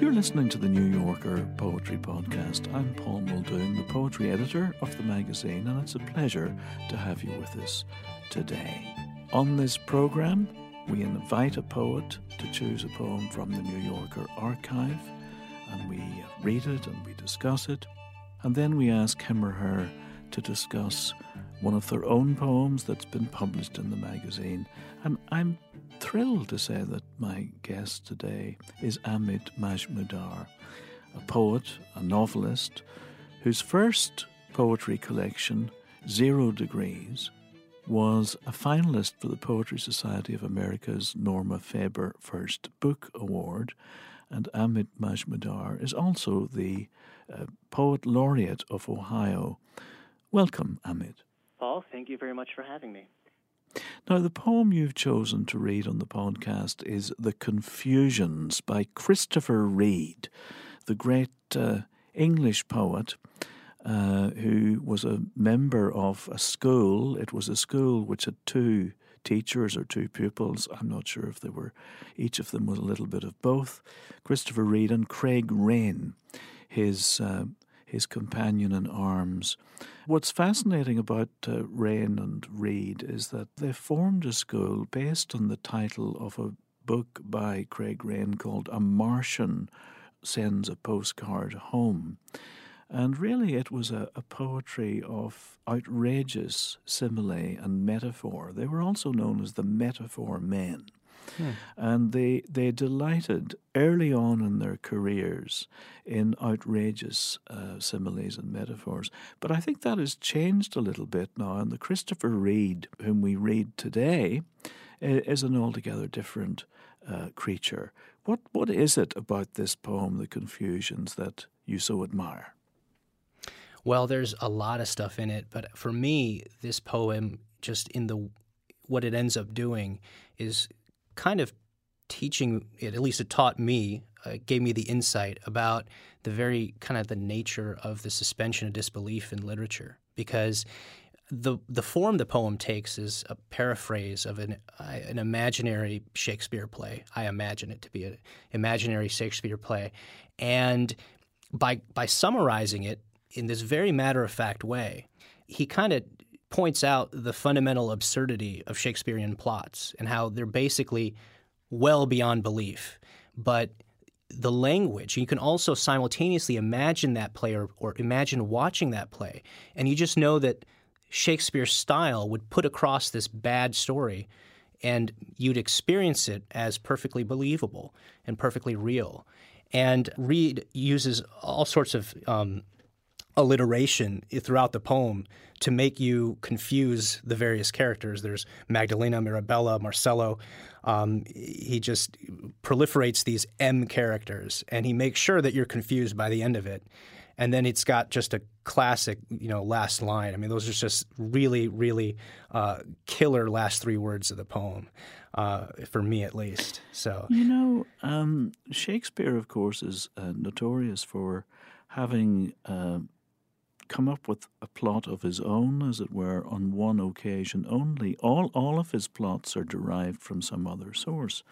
You're listening to the New Yorker Poetry Podcast. I'm Paul Muldoon, the poetry editor of the magazine, and it's a pleasure to have you with us today. On this program, we invite a poet to choose a poem from the New Yorker archive, and we read it and we discuss it, and then we ask him or her to discuss one of their own poems that's been published in the magazine. And I'm thrilled to say that my guest today is Amit Majmudar, a poet, a novelist, whose first poetry collection, Zero Degrees, was a finalist for the Poetry Society of America's Norma Farber First Book Award. And Amit Majmudar is also the uh, Poet Laureate of Ohio. Welcome, Amit. Paul, thank you very much for having me. Now, the poem you've chosen to read on the podcast is The Confusions by Christopher Reid, the great uh, English poet uh, who was a member of a school. It was a school which had two teachers or two pupils. I'm not sure if they were, each of them was a little bit of both. Christopher Reid and Craig Raine, his uh, his companion in arms. What's fascinating about uh, Raine and Reid is that they formed a school based on the title of a book by Craig Raine called A Martian Sends a Postcard Home. And really, it was a, a, poetry of outrageous simile and metaphor. They were also known as the metaphor men. Hmm. And they, they delighted early on in their careers in outrageous uh, similes and metaphors. But I think that has changed a little bit now. And the Christopher Reid, whom we read today, is an altogether different uh, creature. What, what is it about this poem, The Confusions, that you so admire? Well, there's a lot of stuff in it, but for me, this poem, just in the what it ends up doing, is kind of teaching it, at least it taught me, uh, gave me the insight about the very kind of the nature of the suspension of disbelief in literature. Because the the form the poem takes is a paraphrase of an uh, an imaginary Shakespeare play. I imagine it to be an imaginary Shakespeare play, and by by summarizing it in this very matter of fact way, he kind of points out the fundamental absurdity of Shakespearean plots and how they're basically well beyond belief. But the language, you can also simultaneously imagine that play or, or imagine watching that play. And you just know that Shakespeare's style would put across this bad story and you'd experience it as perfectly believable and perfectly real. And Reid uses all sorts of um, alliteration throughout the poem to make you confuse the various characters. There's Magdalena, Mirabella, Marcello. Um, he just proliferates these M characters, and he makes sure that you're confused by the end of it. And then it's got just a classic, you know, last line. I mean, those are just really, really uh, killer last three words of the poem, uh, for me at least. So you know, um, Shakespeare, of course, is uh, notorious for having uh, come up with a plot of his own, as it were, on one occasion only. All, all of his plots are derived from some other source.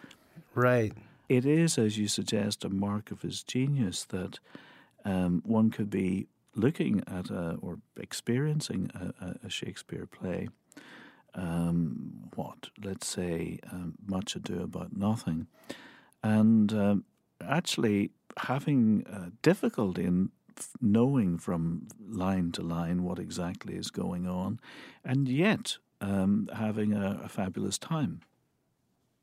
Right. It is, as you suggest, a mark of his genius that um, one could be looking at a, or experiencing a, a Shakespeare play. Um, what, let's say, um, Much Ado About Nothing, and um, actually having uh, difficulty in knowing from line to line what exactly is going on, and yet um, having a, a, fabulous time.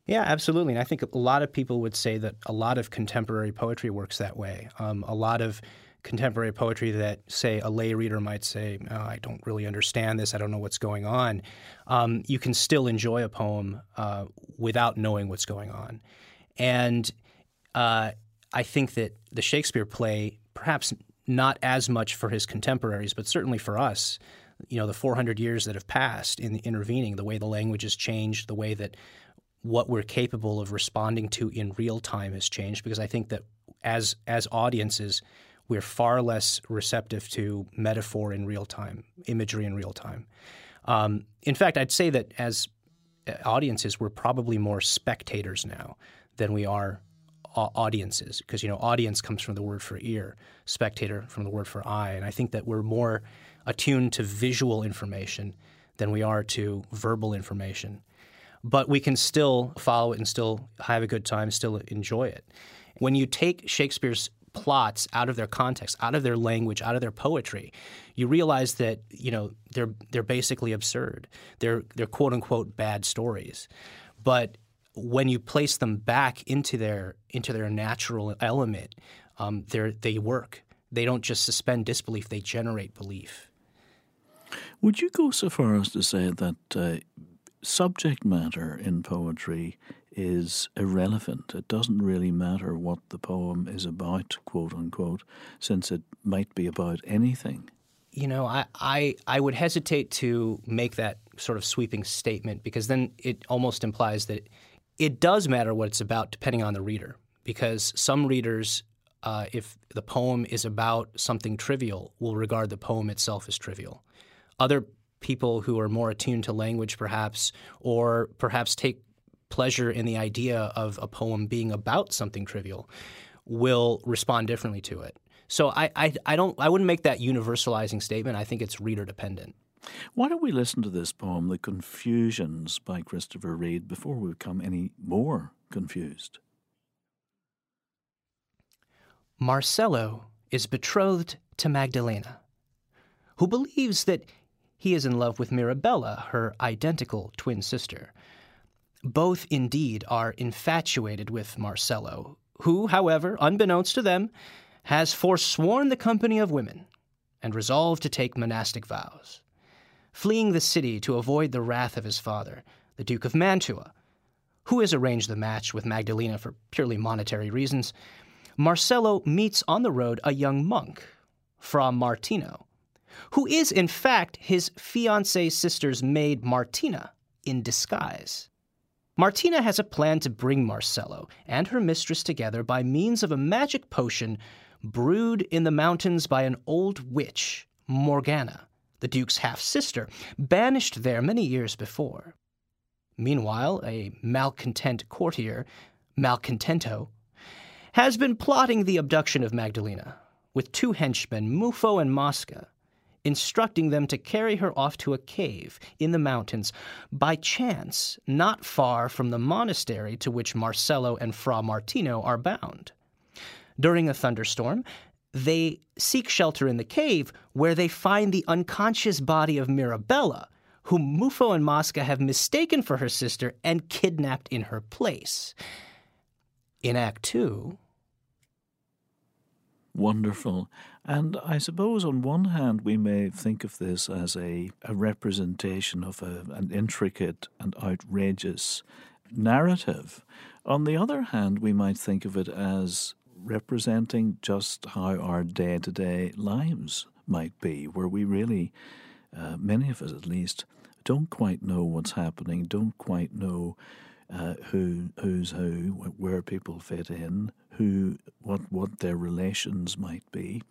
Yeah, absolutely. And I think a lot of people would say that a lot of contemporary poetry works that way. Um, a lot of contemporary poetry that, say, a lay reader might say, oh, I don't really understand this, I don't know what's going on. Um, you can still enjoy a poem uh, without knowing what's going on. And uh, I think that the Shakespeare play, perhaps not as much for his contemporaries, but certainly for us, you know, the 400 years that have passed in the intervening, the way the language has changed, the way that what we're capable of responding to in real time has changed because I think that as as audiences we're far less receptive to metaphor in real time, imagery in real time. Um, in fact, I'd say that as uh, audiences, we're probably more spectators now than we are audiences because you know audience comes from the word for ear, spectator from the word for eye, and I think that we're more attuned to visual information than we are to verbal information but we can still follow it and still have a good time, still enjoy it. When you take Shakespeare's plots out of their context, out of their language, out of their poetry, you realize that you know they're they're basically absurd. They're they're quote unquote bad stories, but when you place them back into their into their natural element, um, they they work. They don't just suspend disbelief; they generate belief. Would you go so far as to say that uh, subject matter in poetry is irrelevant. It doesn't really matter what the poem is about, quote unquote, since it might be about anything. You know, I, I, I would hesitate to make that sort of sweeping statement because then it almost implies that it does matter what it's about depending on the reader. Because some readers, uh, if the poem is about something trivial, will regard the poem itself as trivial. Other people who are more attuned to language, perhaps, or perhaps take pleasure in the idea of a poem being about something trivial, will respond differently to it. So I, I, I don't I wouldn't make that universalizing statement. I think it's reader dependent. Why don't we listen to this poem, The Confusions by Christopher Reid, before we become any more confused? Marcello is betrothed to Magdalena, who believes that he is in love with Mirabella, her identical twin sister. Both indeed are infatuated with Marcello, who, however, unbeknownst to them, has forsworn the company of women and resolved to take monastic vows. Fleeing the city to avoid the wrath of his father, the Duke of Mantua, who has arranged the match with Magdalena for purely monetary reasons, Marcello meets on the road a young monk, Fra Martino, who is in fact his fiancee sister's maid Martina in disguise. Martina has a plan to bring Marcello and her mistress together by means of a magic potion brewed in the mountains by an old witch, Morgana, the Duke's half sister, banished there many years before. Meanwhile, a malcontent courtier, Malcontento, has been plotting the abduction of Magdalena, with two henchmen, Muffo and Mosca, instructing them to carry her off to a cave in the mountains, by chance not far from the monastery to which Marcello and Fra Martino are bound. During a thunderstorm, they seek shelter in the cave, where they find the unconscious body of Mirabella, whom Muffo and Mosca have mistaken for her sister and kidnapped in her place. In Act Two, Wonderful. And I suppose on one hand, we may think of this as a, a representation of a, an intricate and outrageous narrative. On the other hand, we might think of it as representing just how our day to day lives might be, where we really, uh, many of us at least, don't quite know what's happening, don't quite know uh, who who's who, where people fit in, who what what their relations might be.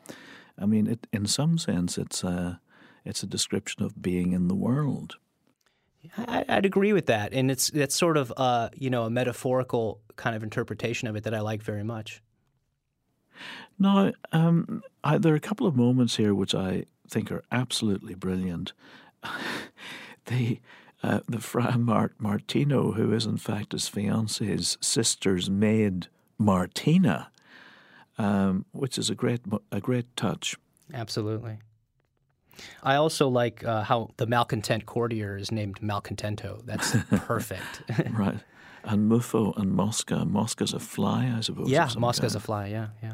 I mean, it, in some sense, it's a it's a description of being in the world. I, would agree with that, and it's it's sort of uh, you know a metaphorical kind of interpretation of it that I like very much. Now, um, I, there are a couple of moments here which I think are absolutely brilliant. the uh, the Fra Mart- Martino, who is in fact his fiance's sister's maid, Martina, um, which is a great a great touch. Absolutely. I also like uh, how the malcontent courtier is named Malcontento. That's perfect. right. And Muffo and Mosca. Mosca's a fly, I suppose. Yeah, Mosca's a fly. Yeah, yeah.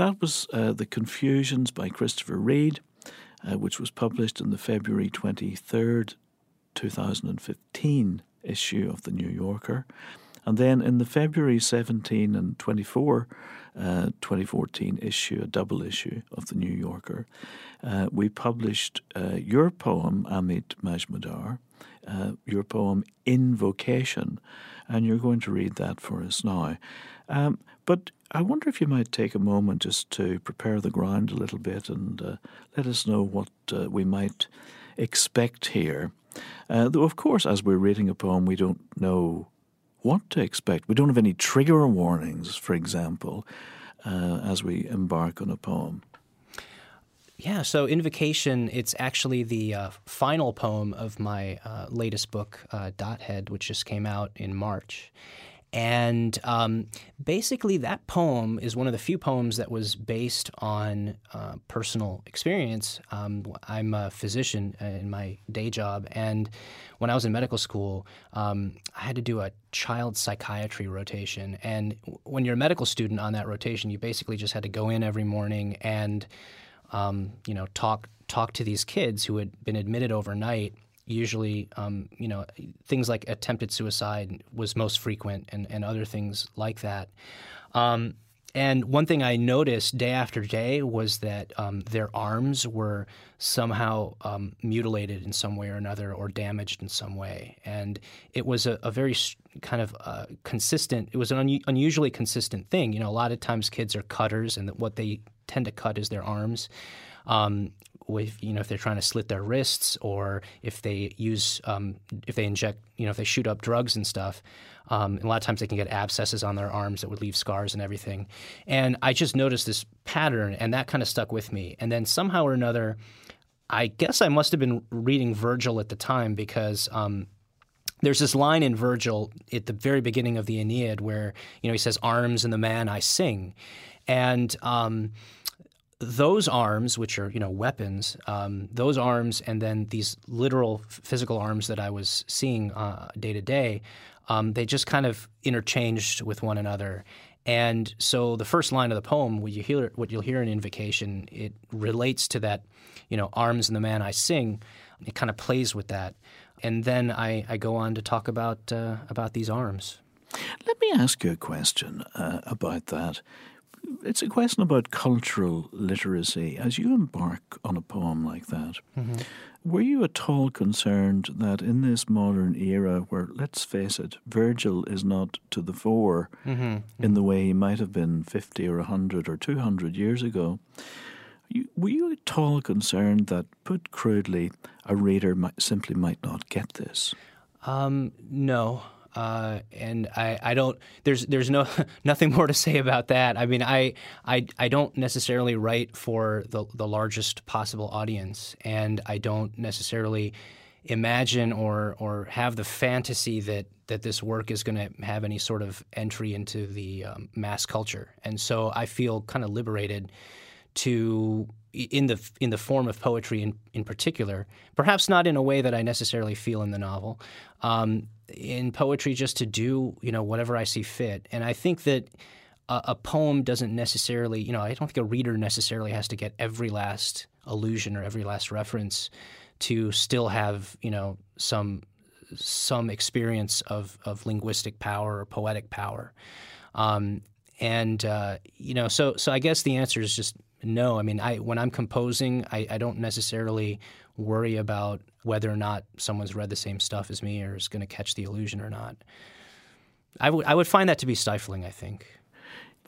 That was uh, The Confusions by Christopher Reid, uh, which was published in the February 23rd, 2015 issue of The New Yorker. And then in the February 17 and 24, uh, 2014 issue, a double issue of The New Yorker, uh, we published uh, your poem, Amit Majmudar, uh, your poem Invocation, and you're going to read that for us now. Um, but I wonder if you might take a moment just to prepare the ground a little bit and uh, let us know what uh, we might expect here. Uh, though, of course, as we're reading a poem, we don't know what to expect. We don't have any trigger warnings, for example, uh, as we embark on a poem. Yeah, so Invocation, it's actually the uh, final poem of my uh, latest book, uh, Dothead, which just came out in March. And um, basically, that poem is one of the few poems that was based on uh, personal experience. Um, I'm a physician in my day job, and when I was in medical school, um, I had to do a child psychiatry rotation. And when you're a medical student on that rotation, you basically just had to go in every morning and um, you know, talk talk to these kids who had been admitted overnight. Usually, um, you know, things like attempted suicide was most frequent, and, and other things like that. Um, and one thing I noticed day after day was that um, their arms were somehow um, mutilated in some way or another or damaged in some way. And it was a, a very kind of uh, consistent, it was an un- unusually consistent thing. You know, a lot of times kids are cutters, and what they tend to cut is their arms. Um, with you know if they're trying to slit their wrists or if they use um, if they inject you know if they shoot up drugs and stuff um, and a lot of times they can get abscesses on their arms that would leave scars and everything. And i just noticed this pattern and that kind of stuck with me. And then somehow or another i guess i must have been reading virgil at the time because um, there's this line in Virgil at the very beginning of the Aeneid where you know he says, "Arms and the man I sing," and um, those arms, which are you know weapons, um, those arms, and then these literal physical arms that I was seeing uh, day to day, um, they just kind of interchanged with one another. And so the first line of the poem, what you hear, what you'll hear in Invocation, it relates to that, you know, arms and the man I sing. It kind of plays with that, and then I, I go on to talk about uh, about these arms. Let me ask you a question uh, about that. It's a question about cultural literacy. As you embark on a poem like that, mm-hmm. were you at all concerned that in this modern era, where, let's face it, Virgil is not to the fore mm-hmm. in the way he might have been 50 or 100 or 200 years ago, you, were you at all concerned that, put crudely, a reader might, simply might not get this? Um, no. Uh, and I, I don't. There's there's no nothing more to say about that. I mean, I I, I don't necessarily write for the the largest possible audience, and I don't necessarily imagine or or have the fantasy that that this work is going to have any sort of entry into the um, mass culture. And so I feel kind of liberated to in the in the form of poetry in, in particular, perhaps not in a way that I necessarily feel in the novel, um, in poetry just to do you know whatever I see fit, and I think that a, a poem doesn't necessarily, you know, I don't think a reader necessarily has to get every last allusion or every last reference to still have, you know, some some experience of, of linguistic power or poetic power. Um, and uh, you know, so so I guess the answer is just no. I mean, I when I'm composing, I, I don't necessarily worry about whether or not someone's read the same stuff as me or is going to catch the illusion or not. I would I would find that to be stifling. I think.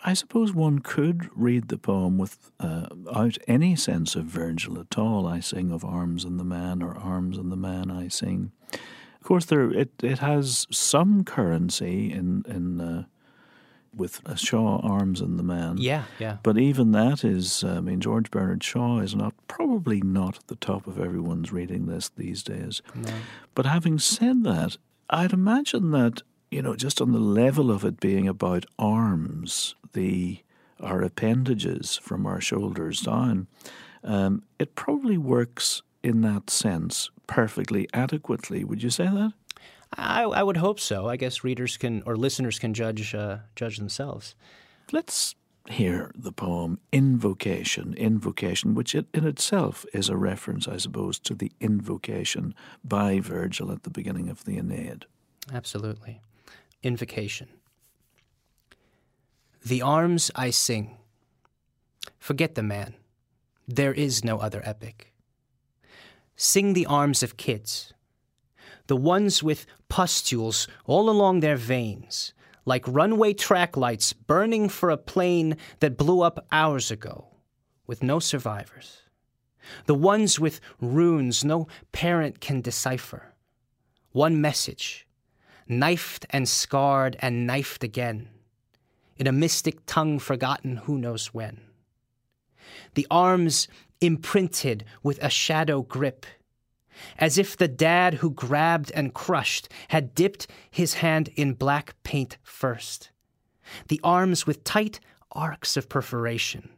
I suppose one could read the poem without uh, any sense of Virgil at all. I sing of arms and the man, or arms and the man I sing. Of course, there it, it has some currency in in uh, with Shaw Arms and the Man. Yeah, yeah. But even that is, I mean, George Bernard Shaw is not probably not at the top of everyone's reading list these days. No. But having said that, I'd imagine that you know, just on the level of it being about arms, the our appendages from our shoulders down, um, it probably works in that sense perfectly adequately. Would you say that? I, I would hope so. I guess readers can or listeners can judge uh, judge themselves. Let's hear the poem Invocation, Invocation, which it, in itself is a reference, I suppose, to the invocation by Virgil at the beginning of the Aeneid. Absolutely. Invocation. The arms I sing. Forget the man. There is no other epic. Sing the arms of kids, the ones with pustules all along their veins, like runway track lights burning for a plane that blew up hours ago, with no survivors. The ones with runes no parent can decipher. One message knifed and scarred and knifed again, in a mystic tongue forgotten who knows when. The arms imprinted with a shadow grip, as if the dad who grabbed and crushed had dipped his hand in black paint first. The arms with tight arcs of perforation,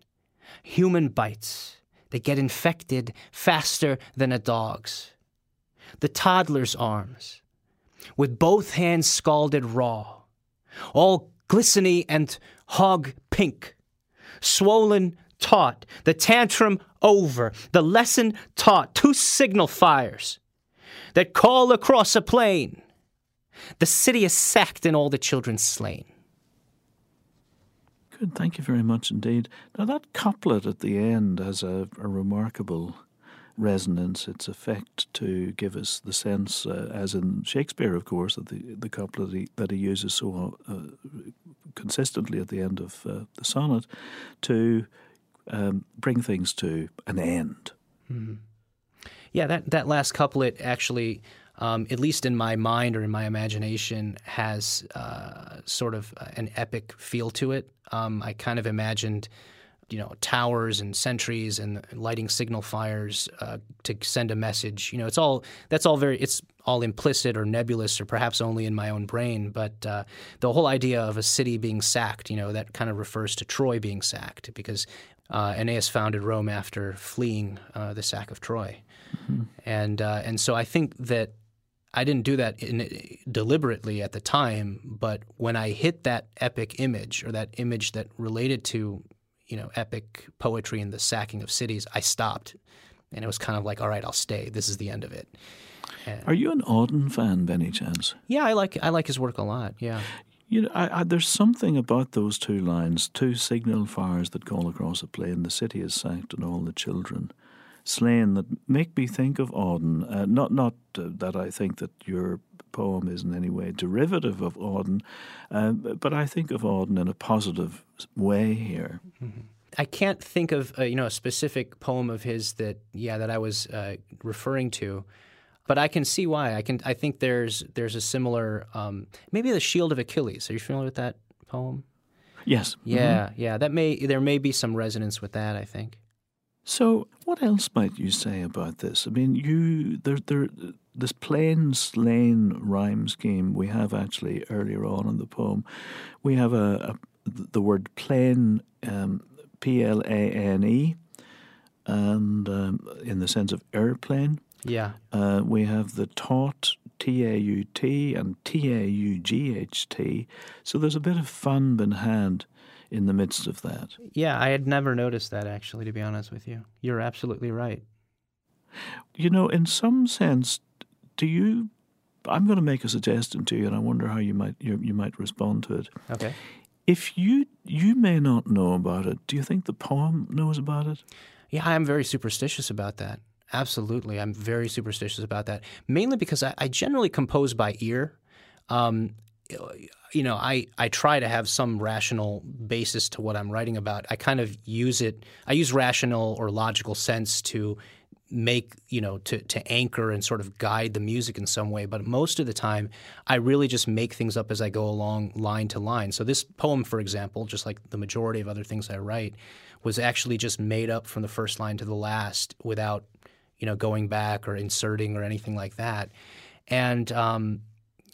human bites. They get infected faster than a dog's. The toddler's arms, with both hands scalded raw, all glistening and hog pink, swollen, taut, the tantrum over, the lesson taught, two signal fires that call across a plain. The city is sacked and all the children slain. Good, thank you very much indeed. Now, that couplet at the end has a, a remarkable resonance, its effect to give us the sense, uh, as in Shakespeare, of course, that the, the couplet he, that he uses so uh, consistently at the end of uh, the sonnet, to um, bring things to an end. Mm-hmm. Yeah, that, that last couplet actually, um, at least in my mind or in my imagination, has uh, sort of an epic feel to it. Um, I kind of imagined you know towers and sentries and lighting signal fires uh, to send a message. You know, it's all that's all very it's all implicit or nebulous or perhaps only in my own brain. But uh, the whole idea of a city being sacked, you know, that kind of refers to Troy being sacked because uh, Aeneas founded Rome after fleeing uh, the sack of Troy, mm-hmm. and uh, and so I think that. I didn't do that in, deliberately at the time, but when I hit that epic image or that image that related to you know, epic poetry and the sacking of cities, I stopped. And it was kind of like, all right, I'll stay. This is the end of it. And Are you an Auden fan, Benny Chance? Yeah, I like I like his work a lot. Yeah. You know, I, I, there's something about those two lines: two signal fires that call across a plain. The city is sacked, and all the children slain. That make me think of Auden. Uh, not not uh, that I think that your poem is in any way derivative of Auden, uh, but I think of Auden in a positive way here. Mm-hmm. I can't think of uh, you know a specific poem of his that yeah that I was uh, referring to, but I can see why. I can I think there's there's a similar um, maybe the Shield of Achilles. Are you familiar with that poem? Yes. Yeah, mm-hmm. yeah. That may there may be some resonance with that. I think. So, what else might you say about this? I mean, you there there this plain slain rhyme scheme we have actually earlier on in the poem. We have a, a the word plain, um, P L A N E, and um, in the sense of airplane. Yeah. Uh, we have the taut, T A U T, and T A U G H T. So there's a bit of fun been had in the midst of that. Yeah, I had never noticed that actually, to be honest with you. You're absolutely right. You know, in some sense, do you? I'm going to make a suggestion to you, and I wonder how you might you, you might respond to it. Okay. If you you may not know about it, do you think the poem knows about it? Yeah, I'm very superstitious about that. Absolutely, I'm very superstitious about that. Mainly because I, I generally compose by ear. Um, you know, I, I try to have some rational basis to what I'm writing about. I kind of use it. I use rational or logical sense to make you know to to anchor and sort of guide the music in some way but most of the time i really just make things up as i go along line to line so this poem for example just like the majority of other things i write was actually just made up from the first line to the last without you know going back or inserting or anything like that and um,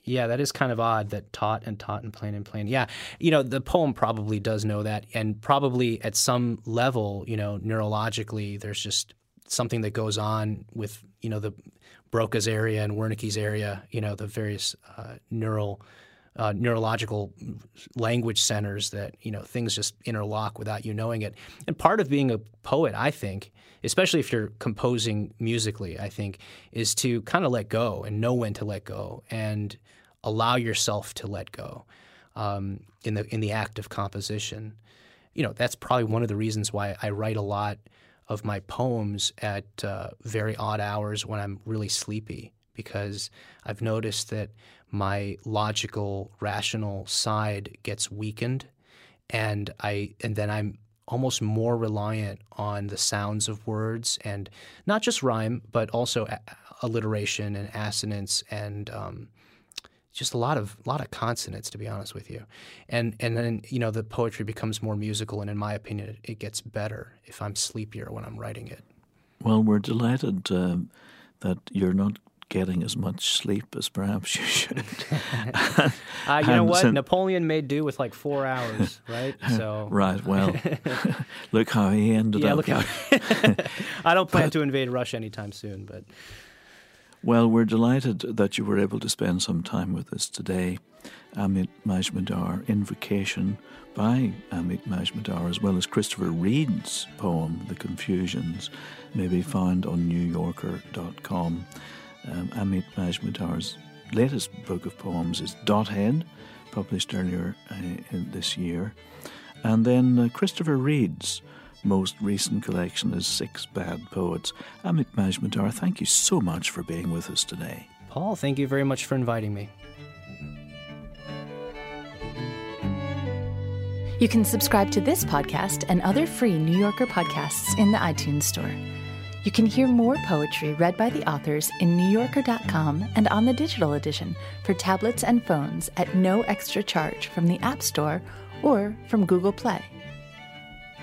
yeah, that is kind of odd that taught and taught and plain and plain. Yeah, you know, the poem probably does know that, and probably at some level, you know, neurologically, there's just something that goes on with you know the Broca's area and Wernicke's area, you know, the various uh, neural uh, neurological language centers that you know things just interlock without you knowing it. And part of being a poet, I think, especially if you're composing musically, I think, is to kind of let go and know when to let go and allow yourself to let go um, in the in the act of composition. You know, that's probably one of the reasons why I write a lot of my poems at uh, very odd hours when I'm really sleepy because I've noticed that my logical, rational side gets weakened, and I and then I'm almost more reliant on the sounds of words and not just rhyme, but also alliteration and assonance and um, just a lot of lot of consonants, to be honest with you. And and then you know the poetry becomes more musical, and in my opinion, it, it gets better if I'm sleepier when I'm writing it. Well, we're delighted um, that you're not getting as much sleep as perhaps you should. uh, you know what? Napoleon made do with like four hours, right? So right. Well, look how he ended yeah, up. look how. I don't plan but, to invade Russia anytime soon, but. Well, we're delighted that you were able to spend some time with us today. Amit Majmudar, Invocation by Amit Majmudar, as well as Christopher Reid's poem, The Confusions, may be found on NewYorker.com. Um, Amit Majmudar's latest book of poems is Dothead, published earlier uh, this year. And then uh, Christopher Reid's most recent collection is Six Bad Poets. Amit Majmudar, thank you so much for being with us today. Paul, thank you very much for inviting me. You can subscribe to this podcast and other free New Yorker podcasts in the iTunes Store. You can hear more poetry read by the authors in NewYorker.com and on the digital edition for tablets and phones at no extra charge from the App Store or from Google Play.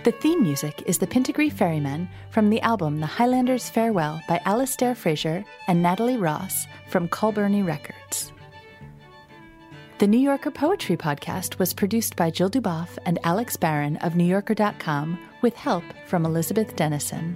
The theme music is The Pitnacree Ferryman from the album The Highlander's Farewell by Alasdair Fraser and Natalie Haas from Culburnie Records. The New Yorker Poetry Podcast was produced by Jill Duboff and Alex Barron of NewYorker.com with help from Elizabeth Dennison.